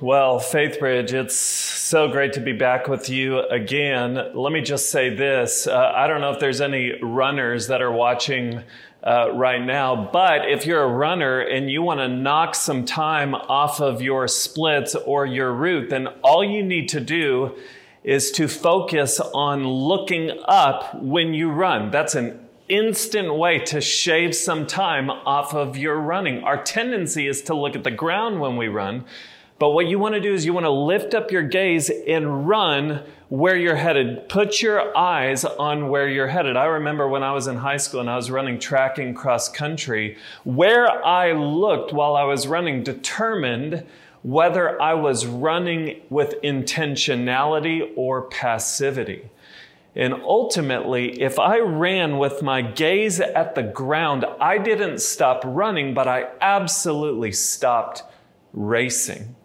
Well, Faithbridge, it's so great to be back with you again. Let me just say this uh, I don't know if there's any runners that are watching uh, right now, but if you're a runner and you want to knock some time off of your splits or your route, then all you need to do is to focus on looking up when you run. That's an instant way to shave some time off of your running. Our tendency is to look at the ground when we run. But what you want to do is you want to lift up your gaze and run where you're headed. Put your eyes on where you're headed. I remember when I was in high school and I was running track and cross country, where I looked while I was running determined whether I was running with intentionality or passivity. And ultimately, if I ran with my gaze at the ground, I didn't stop running, but I absolutely stopped racing.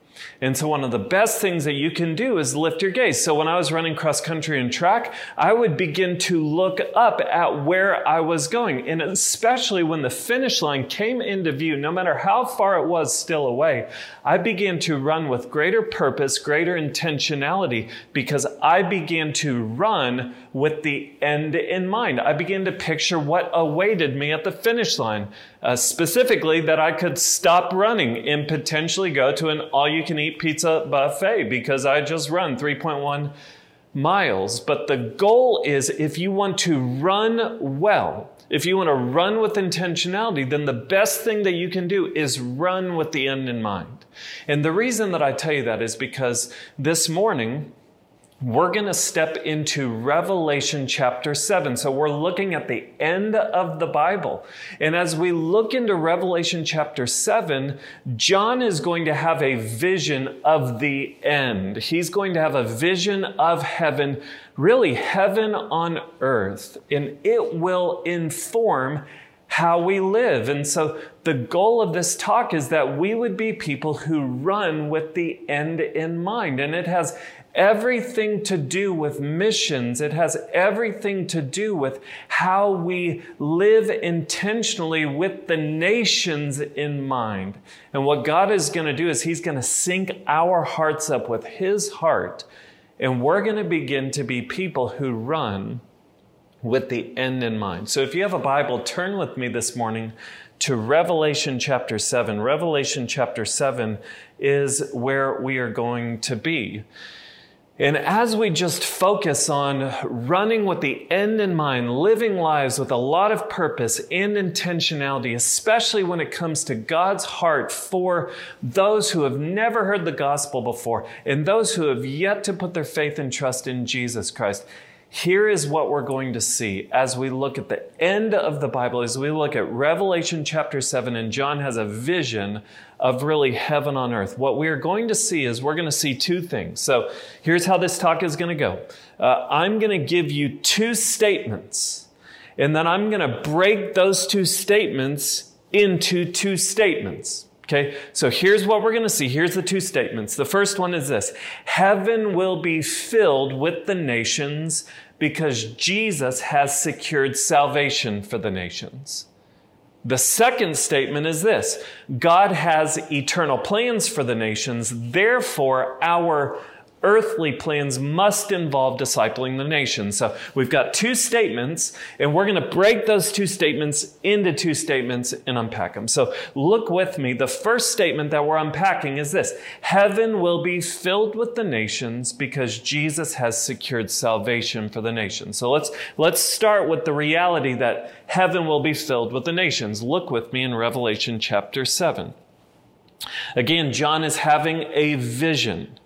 And so, one of the best things that you can do is lift your gaze. So, when I was running cross country and track, I would begin to look up at where I was going. And especially when the finish line came into view, no matter how far it was still away, I began to run with greater purpose, greater intentionality, because I began to run with the end in mind. I began to picture what awaited me at the finish line. Uh, specifically, that I could stop running and potentially go to an all you can eat pizza buffet because I just run 3.1 miles. But the goal is if you want to run well, if you want to run with intentionality, then the best thing that you can do is run with the end in mind. And the reason that I tell you that is because this morning, we're going to step into Revelation chapter 7. So we're looking at the end of the Bible. And as we look into Revelation chapter 7, John is going to have a vision of the end. He's going to have a vision of heaven, really heaven on earth. And it will inform how we live. And so the goal of this talk is that we would be people who run with the end in mind. And it has everything to do with missions. It has everything to do with how we live intentionally with the nations in mind. And what God is going to do is He's going to sync our hearts up with His heart. And we're going to begin to be people who run with the end in mind. So if you have a Bible, turn with me this morning to Revelation chapter 7. Revelation chapter 7 is where we are going to be. And as we just focus on running with the end in mind, living lives with a lot of purpose and intentionality, especially when it comes to God's heart for those who have never heard the gospel before and those who have yet to put their faith and trust in Jesus Christ, here is what we're going to see as we look at the end of the Bible, as we look at Revelation chapter 7, and John has a vision of really heaven on earth. What we are going to see is we're going to see two things. So here's how this talk is going to go uh, I'm going to give you two statements, and then I'm going to break those two statements into two statements. Okay, so here's what we're going to see. Here's the two statements. The first one is this Heaven will be filled with the nations because Jesus has secured salvation for the nations. The second statement is this God has eternal plans for the nations, therefore, our earthly plans must involve discipling the nation. So we've got two statements, and we're going to break those two statements into two statements and unpack them. So look with me. The first statement that we're unpacking is this Heaven will be filled with the nations because Jesus has secured salvation for the nations. So let's, let's start with the reality that heaven will be filled with the nations. Look with me in Revelation chapter 7. Again, John is having a vision.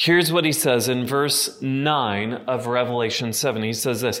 Here's what he says in verse 9 of Revelation 7. He says this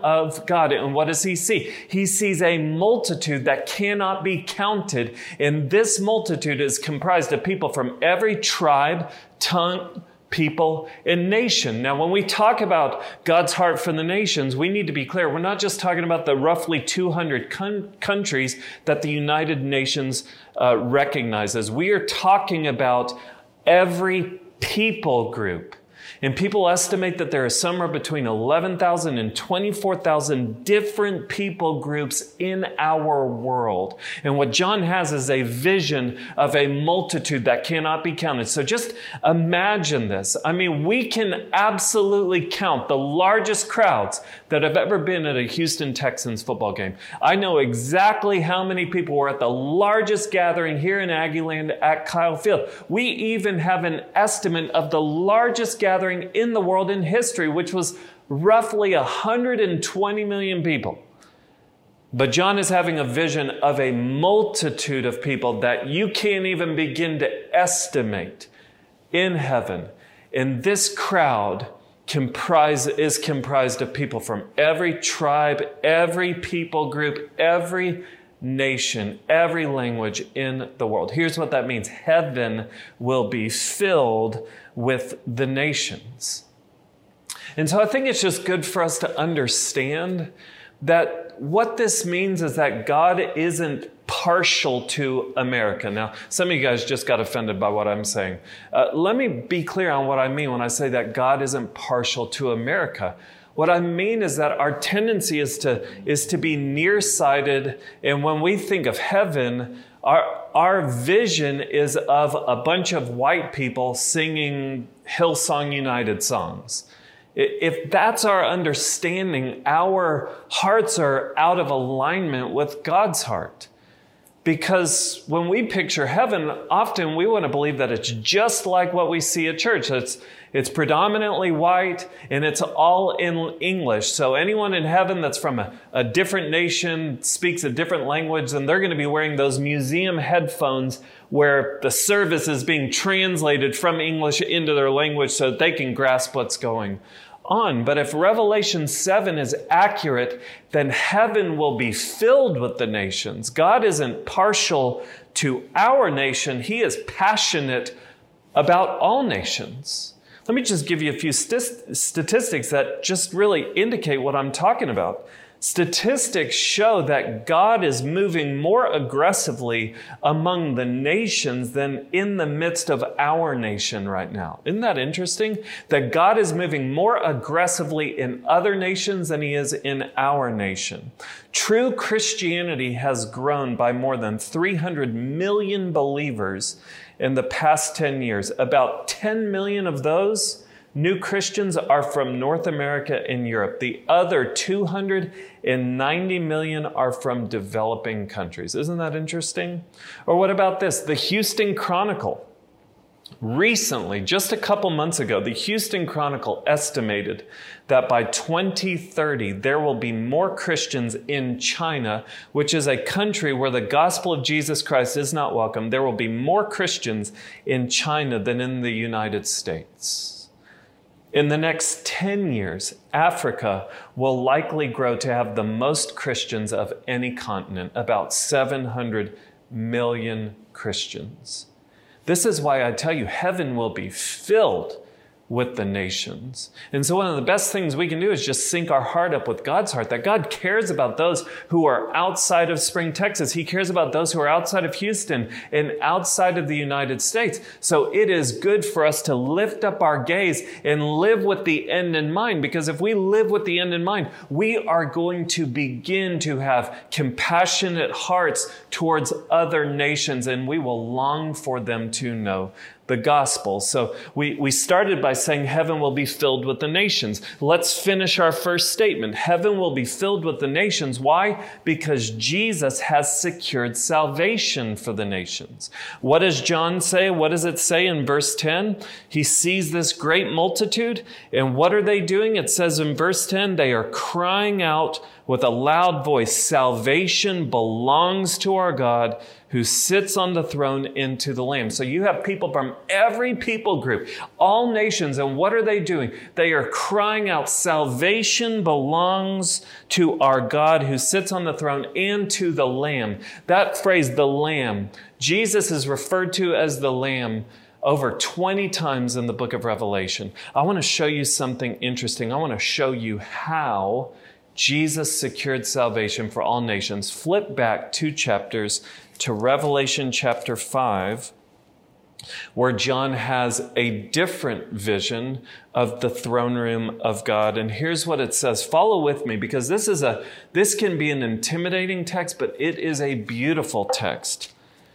of God. And what does he see? He sees a multitude that cannot be counted. And this multitude is comprised of people from every tribe, tongue, people, and nation. Now, when we talk about God's heart for the nations, we need to be clear. We're not just talking about the roughly 200 con- countries that the United Nations uh, recognizes. We are talking about every people group and people estimate that there are somewhere between 11,000 and 24,000 different people groups in our world. And what John has is a vision of a multitude that cannot be counted. So just imagine this. I mean, we can absolutely count the largest crowds that have ever been at a Houston Texans football game. I know exactly how many people were at the largest gathering here in Aggieland at Kyle Field. We even have an estimate of the largest gathering gathering in the world in history, which was roughly 120 million people. But John is having a vision of a multitude of people that you can't even begin to estimate in heaven. And this crowd comprise, is comprised of people from every tribe, every people group, every nation, every language in the world. Here's what that means heaven will be filled with the nations. And so I think it's just good for us to understand that what this means is that God isn't partial to America. Now, some of you guys just got offended by what I'm saying. Uh, let me be clear on what I mean when I say that God isn't partial to America. What I mean is that our tendency is to, is to be nearsighted. And when we think of heaven, our, our vision is of a bunch of white people singing Hillsong United songs. If that's our understanding, our hearts are out of alignment with God's heart. Because when we picture heaven, often we want to believe that it's just like what we see at church. It's, it's predominantly white and it's all in English. So anyone in heaven that's from a, a different nation, speaks a different language, and they're going to be wearing those museum headphones where the service is being translated from English into their language so that they can grasp what's going on. But if Revelation 7 is accurate, then heaven will be filled with the nations. God isn't partial to our nation, He is passionate about all nations. Let me just give you a few st- statistics that just really indicate what I'm talking about. Statistics show that God is moving more aggressively among the nations than in the midst of our nation right now. Isn't that interesting? That God is moving more aggressively in other nations than he is in our nation. True Christianity has grown by more than 300 million believers in the past 10 years. About 10 million of those New Christians are from North America and Europe. The other 290 million are from developing countries. Isn't that interesting? Or what about this? The Houston Chronicle. Recently, just a couple months ago, the Houston Chronicle estimated that by 2030, there will be more Christians in China, which is a country where the gospel of Jesus Christ is not welcome. There will be more Christians in China than in the United States. In the next 10 years, Africa will likely grow to have the most Christians of any continent, about 700 million Christians. This is why I tell you, heaven will be filled with the nations. And so, one of the best things we can do is just sync our heart up with God's heart, that God cares about those who are outside of Spring, Texas. He cares about those who are outside of Houston and outside of the United States. So, it is good for us to lift up our gaze and live with the end in mind, because if we live with the end in mind, we are going to begin to have compassionate hearts towards other nations and we will long for them to know the gospel. So we, we started by saying heaven will be filled with the nations. Let's finish our first statement. Heaven will be filled with the nations. Why? Because Jesus has secured salvation for the nations. What does John say? What does it say in verse 10? He sees this great multitude, and what are they doing? It says in verse 10, they are crying out with a loud voice, Salvation belongs to our God who sits on the throne into the Lamb. So you have people from every people group, all nations, and what are they doing? They are crying out, Salvation belongs to our God who sits on the throne and to the Lamb. That phrase, the Lamb, Jesus is referred to as the Lamb over 20 times in the book of Revelation. I want to show you something interesting. I want to show you how Jesus secured salvation for all nations. Flip back two chapters to Revelation chapter 5, where John has a different vision of the throne room of God. And here's what it says. Follow with me because this is a this can be an intimidating text, but it is a beautiful text.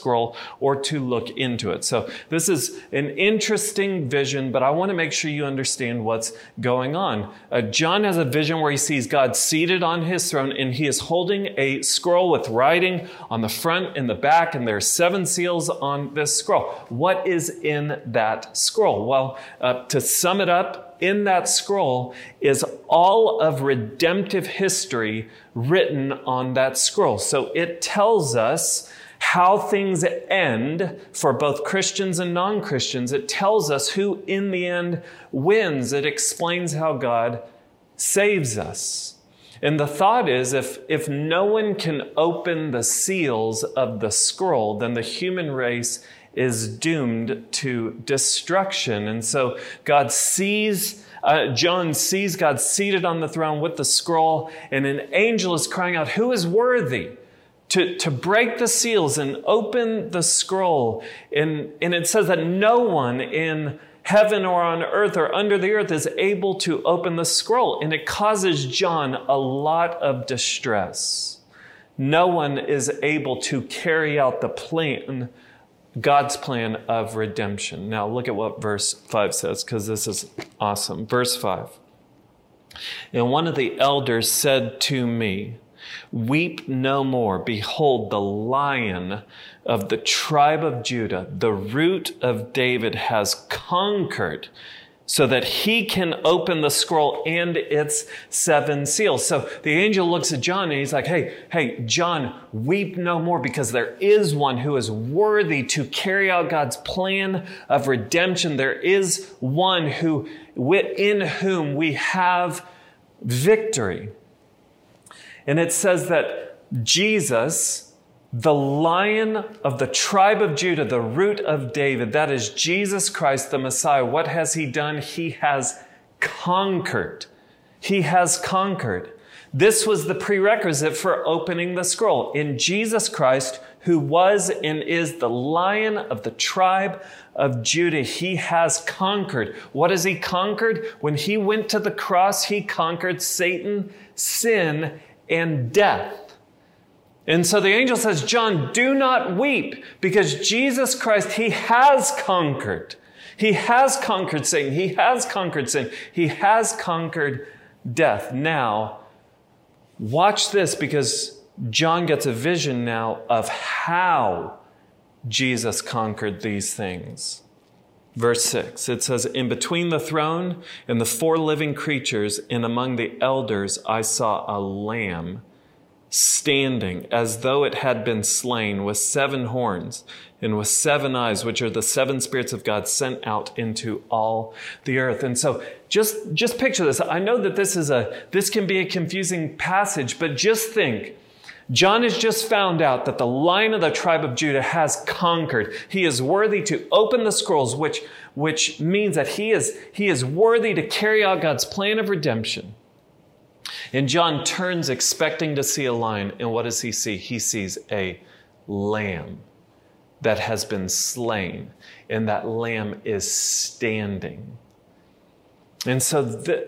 scroll or to look into it. So this is an interesting vision, but I want to make sure you understand what's going on. Uh, John has a vision where he sees God seated on his throne and he is holding a scroll with writing on the front and the back, and there are seven seals on this scroll. What is in that scroll? Well, uh, to sum it up, in that scroll is all of redemptive history written on that scroll. So it tells us how things end for both Christians and non Christians. It tells us who in the end wins. It explains how God saves us. And the thought is if, if no one can open the seals of the scroll, then the human race is doomed to destruction. And so God sees, uh, John sees God seated on the throne with the scroll, and an angel is crying out, Who is worthy? To, to break the seals and open the scroll. And, and it says that no one in heaven or on earth or under the earth is able to open the scroll. And it causes John a lot of distress. No one is able to carry out the plan, God's plan of redemption. Now, look at what verse 5 says, because this is awesome. Verse 5. And one of the elders said to me, Weep no more. Behold, the lion of the tribe of Judah, the root of David, has conquered so that he can open the scroll and its seven seals. So the angel looks at John and he's like, Hey, hey, John, weep no more because there is one who is worthy to carry out God's plan of redemption. There is one who, in whom we have victory. And it says that Jesus, the lion of the tribe of Judah, the root of David, that is Jesus Christ, the Messiah, what has he done? He has conquered. He has conquered. This was the prerequisite for opening the scroll. In Jesus Christ, who was and is the lion of the tribe of Judah, he has conquered. What has he conquered? When he went to the cross, he conquered Satan, sin, and death. And so the angel says, John, do not weep because Jesus Christ, he has conquered. He has conquered Satan. He has conquered sin. He has conquered death. Now, watch this because John gets a vision now of how Jesus conquered these things. Verse 6, it says, In between the throne and the four living creatures and among the elders, I saw a lamb standing as though it had been slain with seven horns and with seven eyes, which are the seven spirits of God sent out into all the earth. And so just, just picture this. I know that this is a, this can be a confusing passage, but just think, John has just found out that the lion of the tribe of Judah has conquered. He is worthy to open the scrolls, which, which means that he is, he is worthy to carry out God's plan of redemption. And John turns expecting to see a lion, and what does he see? He sees a lamb that has been slain, and that lamb is standing. And so th-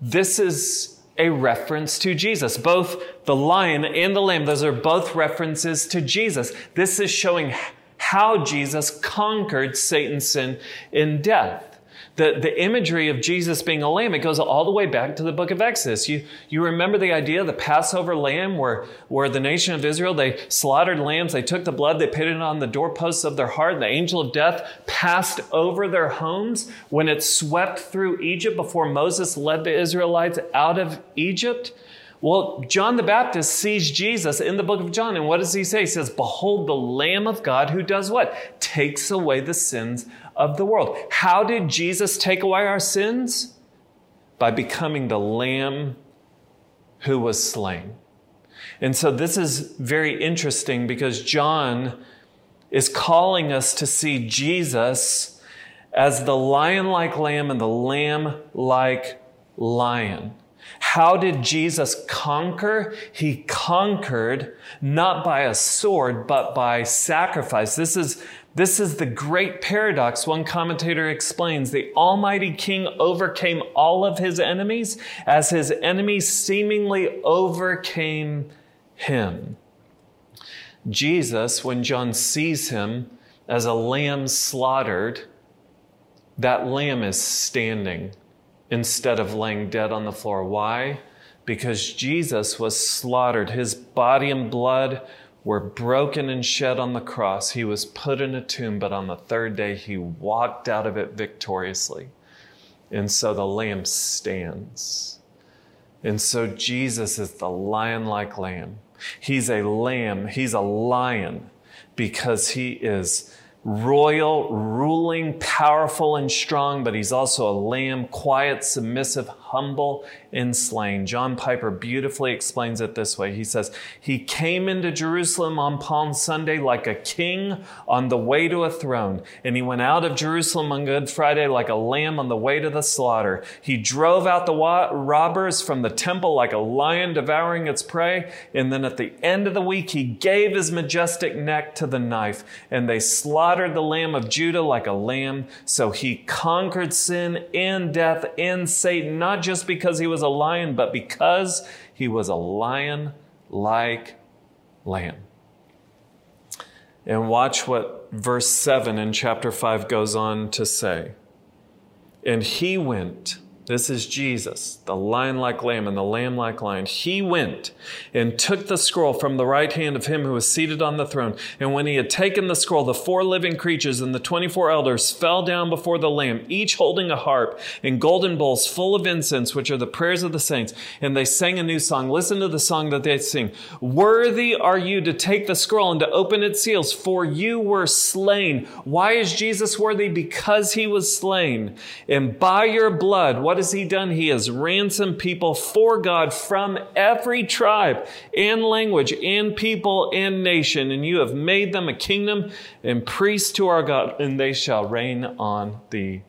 this is a reference to Jesus. Both the lion and the lamb, those are both references to Jesus. This is showing how Jesus conquered Satan's sin in death the, the imagery of Jesus being a lamb, it goes all the way back to the book of Exodus. You, you remember the idea of the Passover lamb where, where the nation of Israel, they slaughtered lambs, they took the blood, they put it on the doorposts of their heart, and the angel of death passed over their homes when it swept through Egypt before Moses led the Israelites out of Egypt. Well, John the Baptist sees Jesus in the book of John, and what does he say? He says, Behold the Lamb of God who does what? Takes away the sins of the world. How did Jesus take away our sins? By becoming the Lamb who was slain. And so this is very interesting because John is calling us to see Jesus as the lion like lamb and the lamb like lion. How did Jesus conquer? He conquered not by a sword, but by sacrifice. This is, this is the great paradox. One commentator explains the Almighty King overcame all of his enemies as his enemies seemingly overcame him. Jesus, when John sees him as a lamb slaughtered, that lamb is standing instead of laying dead on the floor. Why? Because Jesus was slaughtered. His body and blood were broken and shed on the cross. He was put in a tomb, but on the third day, he walked out of it victoriously. And so the lamb stands. And so Jesus is the lion like lamb. He's a lamb, he's a lion because he is royal, ruling, powerful, and strong, but he's also a lamb, quiet, submissive, humble, and slain. John Piper beautifully explains it this way. He says, He came into Jerusalem on Palm Sunday like a king on the way to a throne, and he went out of Jerusalem on Good Friday like a lamb on the way to the slaughter. He drove out the robbers from the temple like a lion devouring its prey, and then at the end of the week, he gave his majestic neck to the knife, and they slaughtered the lamb of Judah like a lamb. So he conquered sin and death and Satan, not just because he was a lion, but because he was a lion like lamb. And watch what verse 7 in chapter 5 goes on to say. And he went this is Jesus, the lion like lamb and the lamb like lion. He went and took the scroll from the right hand of him who was seated on the throne. And when he had taken the scroll, the four living creatures and the 24 elders fell down before the lamb, each holding a harp and golden bowls full of incense, which are the prayers of the saints. And they sang a new song. Listen to the song that they sing. Worthy are you to take the scroll and to open its seals, for you were slain. Why is Jesus worthy? Because he was slain. And by your blood, what has he done? He has ransomed people for God from every tribe and language and people and nation. And you have made them a kingdom and priests to our God, and they shall reign on the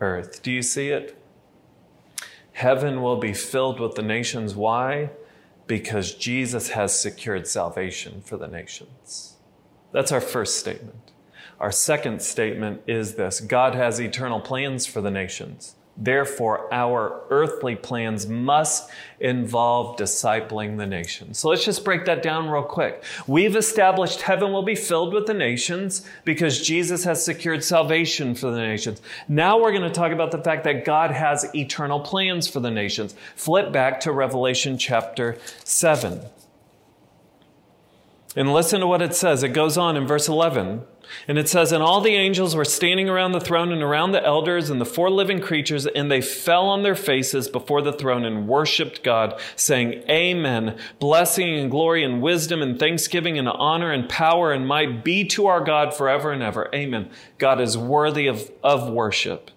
earth. Do you see it? Heaven will be filled with the nations. Why? Because Jesus has secured salvation for the nations. That's our first statement. Our second statement is this God has eternal plans for the nations. Therefore, our earthly plans must involve discipling the nations. So let's just break that down real quick. We've established heaven will be filled with the nations because Jesus has secured salvation for the nations. Now we're going to talk about the fact that God has eternal plans for the nations. Flip back to Revelation chapter 7. And listen to what it says. It goes on in verse 11. And it says, And all the angels were standing around the throne and around the elders and the four living creatures, and they fell on their faces before the throne and worshiped God, saying, Amen. Blessing and glory and wisdom and thanksgiving and honor and power and might be to our God forever and ever. Amen. God is worthy of, of worship.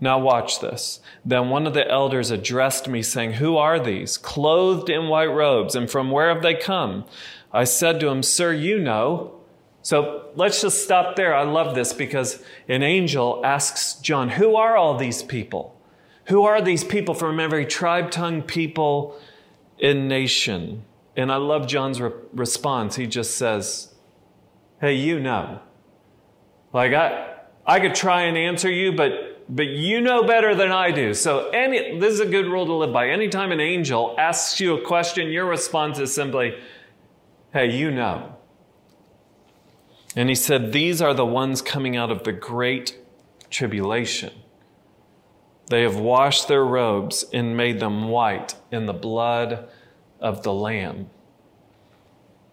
Now watch this. Then one of the elders addressed me, saying, Who are these, clothed in white robes, and from where have they come? I said to him, Sir, you know. So let's just stop there. I love this because an angel asks John, Who are all these people? Who are these people from every tribe, tongue, people, and nation? And I love John's re- response. He just says, Hey, you know. Like, I, I could try and answer you, but but you know better than I do. So any, this is a good rule to live by. Anytime an angel asks you a question, your response is simply, hey, you know. And he said, These are the ones coming out of the great tribulation. They have washed their robes and made them white in the blood of the Lamb.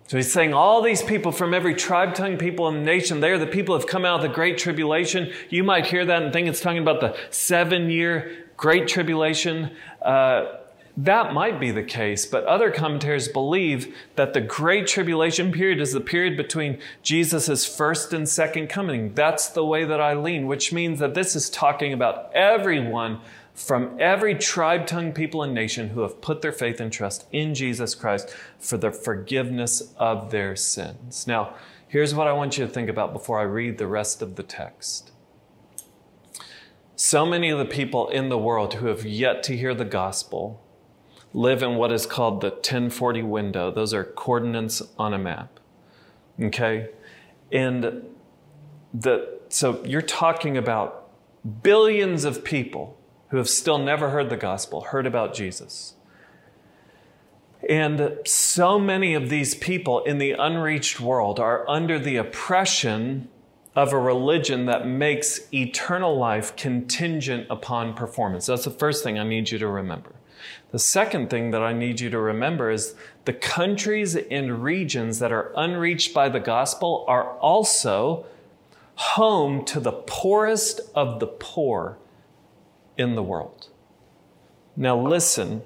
So he's saying all these people from every tribe, tongue, people, and nation, they are the people who have come out of the great tribulation. You might hear that and think it's talking about the seven year great tribulation. Uh, that might be the case, but other commentators believe that the Great Tribulation period is the period between Jesus' first and second coming. That's the way that I lean, which means that this is talking about everyone from every tribe, tongue, people, and nation who have put their faith and trust in Jesus Christ for the forgiveness of their sins. Now, here's what I want you to think about before I read the rest of the text. So many of the people in the world who have yet to hear the gospel live in what is called the 1040 window. Those are coordinates on a map. Okay? And the, so you're talking about billions of people who have still never heard the gospel, heard about Jesus. And so many of these people in the unreached world are under the oppression of a religion that makes eternal life contingent upon performance. That's the first thing I need you to remember. The second thing that I need you to remember is the countries and regions that are unreached by the gospel are also home to the poorest of the poor in the world. Now, listen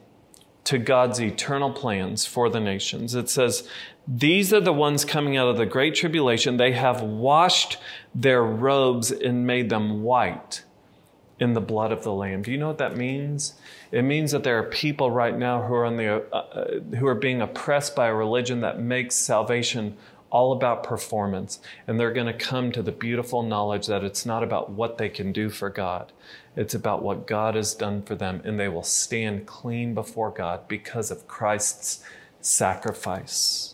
to God's eternal plans for the nations. It says, These are the ones coming out of the great tribulation. They have washed their robes and made them white in the blood of the Lamb. Do you know what that means? It means that there are people right now who are, on the, uh, uh, who are being oppressed by a religion that makes salvation all about performance. And they're going to come to the beautiful knowledge that it's not about what they can do for God, it's about what God has done for them. And they will stand clean before God because of Christ's sacrifice.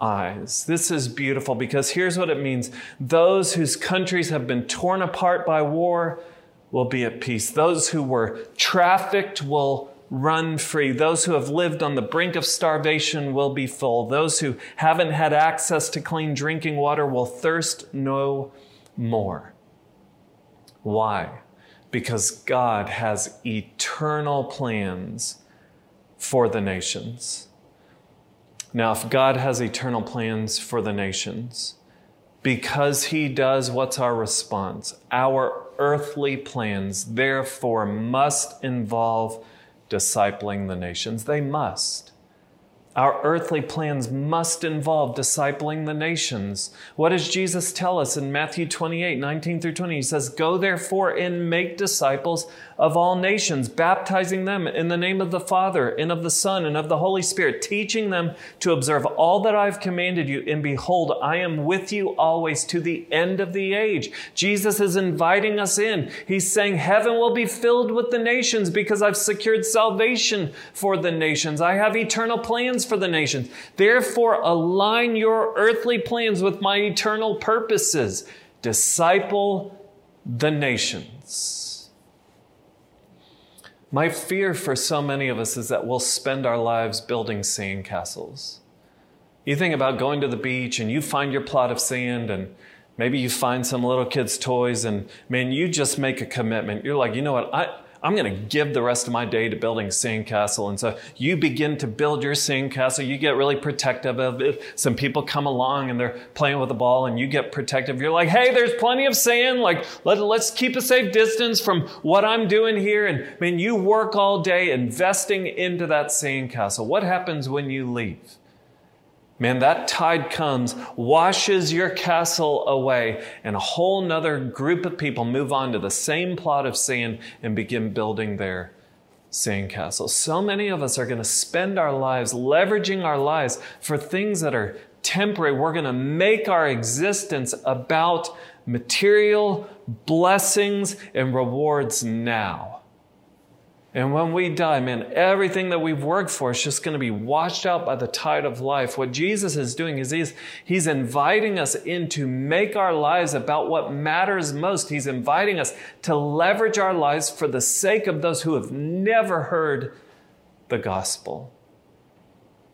eyes. This is beautiful because here's what it means those whose countries have been torn apart by war will be at peace. Those who were trafficked will run free. Those who have lived on the brink of starvation will be full. Those who haven't had access to clean drinking water will thirst no more. Why? Because God has eternal plans for the nations. Now, if God has eternal plans for the nations, because He does, what's our response? Our earthly plans, therefore, must involve discipling the nations. They must. Our earthly plans must involve discipling the nations. What does Jesus tell us in Matthew 28 19 through 20? He says, Go therefore and make disciples of all nations, baptizing them in the name of the Father and of the Son and of the Holy Spirit, teaching them to observe all that I've commanded you. And behold, I am with you always to the end of the age. Jesus is inviting us in. He's saying, Heaven will be filled with the nations because I've secured salvation for the nations. I have eternal plans for the nations. Therefore, align your earthly plans with my eternal purposes. Disciple the nations. My fear for so many of us is that we'll spend our lives building sand castles. You think about going to the beach and you find your plot of sand and maybe you find some little kid's toys and man, you just make a commitment. You're like, you know what? I, I'm going to give the rest of my day to building sandcastle. And so you begin to build your sandcastle. You get really protective of it. Some people come along and they're playing with the ball and you get protective. You're like, hey, there's plenty of sand. Like, let, let's keep a safe distance from what I'm doing here. And I mean, you work all day investing into that sandcastle. What happens when you leave? Man, that tide comes, washes your castle away, and a whole nother group of people move on to the same plot of sand and begin building their sandcastles. So many of us are going to spend our lives leveraging our lives for things that are temporary. We're going to make our existence about material blessings and rewards now. And when we die, man, everything that we've worked for is just going to be washed out by the tide of life. What Jesus is doing is he's, he's inviting us in to make our lives about what matters most. He's inviting us to leverage our lives for the sake of those who have never heard the gospel.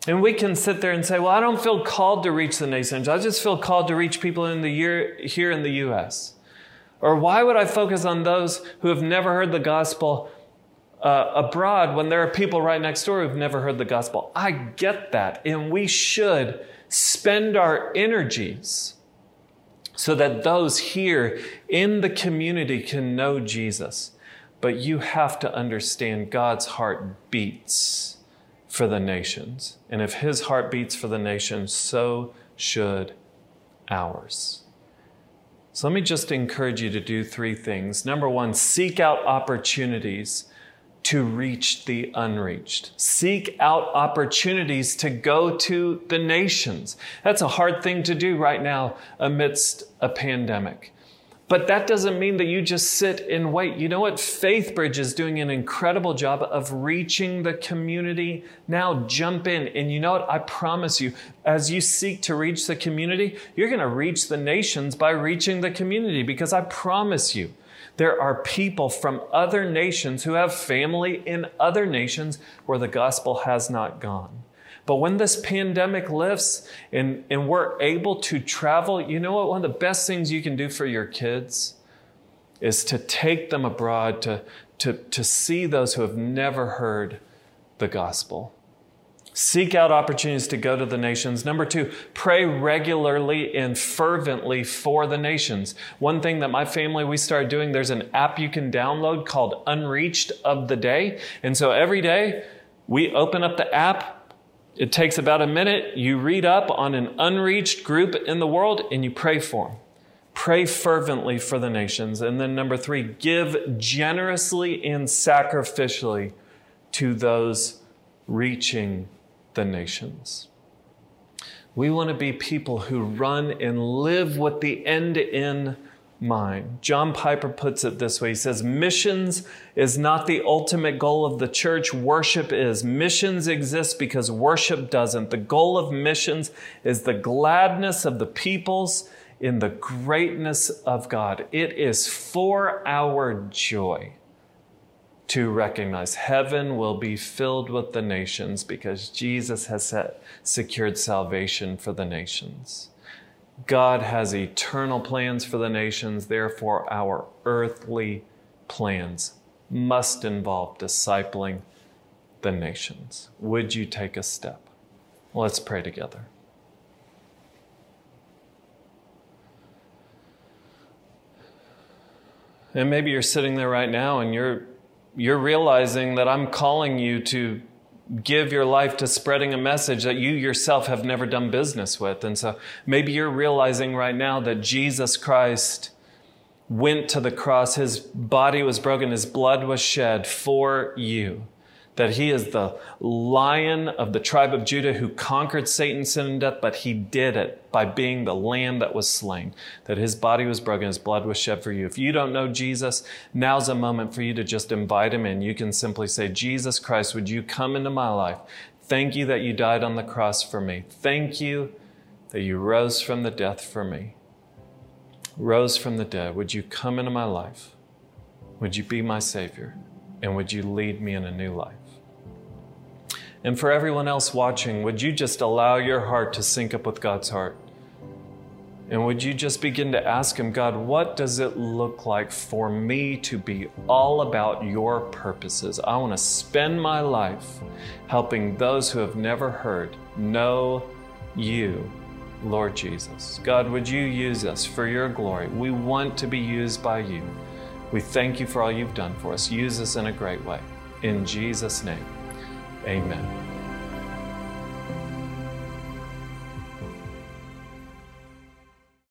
And we can sit there and say, well, I don't feel called to reach the nations. I just feel called to reach people in the year, here in the U.S. Or why would I focus on those who have never heard the gospel uh, abroad when there are people right next door who've never heard the gospel. I get that. And we should spend our energies so that those here in the community can know Jesus. But you have to understand God's heart beats for the nations. And if his heart beats for the nations, so should ours. So let me just encourage you to do three things. Number one, seek out opportunities to reach the unreached. Seek out opportunities to go to the nations. That's a hard thing to do right now amidst a pandemic. But that doesn't mean that you just sit and wait. You know what? FaithBridge is doing an incredible job of reaching the community. Now jump in. And you know what? I promise you, as you seek to reach the community, you're going to reach the nations by reaching the community because I promise you, there are people from other nations who have family in other nations where the gospel has not gone. But when this pandemic lifts and, and we're able to travel, you know what? One of the best things you can do for your kids is to take them abroad to, to, to see those who have never heard the gospel. Seek out opportunities to go to the nations. Number two, pray regularly and fervently for the nations. One thing that my family, we started doing, there's an app you can download called Unreached of the Day. And so every day we open up the app. It takes about a minute. You read up on an unreached group in the world and you pray for them. Pray fervently for the nations. And then number three, give generously and sacrificially to those reaching the nations. We want to be people who run and live with the end in mind. John Piper puts it this way He says, Missions is not the ultimate goal of the church, worship is. Missions exist because worship doesn't. The goal of missions is the gladness of the peoples in the greatness of God. It is for our joy to recognize heaven will be filled with the nations because Jesus has set, secured salvation for the nations. God has eternal plans for the nations, therefore, our earthly plans must involve discipling the nations. Would you take a step? Let's pray together. And maybe you're sitting there right now and you're you're realizing that I'm calling you to give your life to spreading a message that you yourself have never done business with. And so maybe you're realizing right now that Jesus Christ went to the cross, his body was broken, his blood was shed for you that he is the lion of the tribe of Judah who conquered Satan, sin, and death, but he did it by being the lamb that was slain, that his body was broken, his blood was shed for you. If you don't know Jesus, now's a moment for you to just invite him in. You can simply say, Jesus Christ, would you come into my life? Thank you that you died on the cross for me. Thank you that you rose from the death for me. Rose from the dead. Would you come into my life? Would you be my Savior? And would you lead me in a new life? And for everyone else watching, would you just allow your heart to sync up with God's heart? And would you just begin to ask Him, God, what does it look like for me to be all about your purposes? I want to spend my life helping those who have never heard know you, Lord Jesus. God, would you use us for your glory? We want to be used by you. We thank you for all you've done for us. Use us in a great way. In Jesus' name. Amen.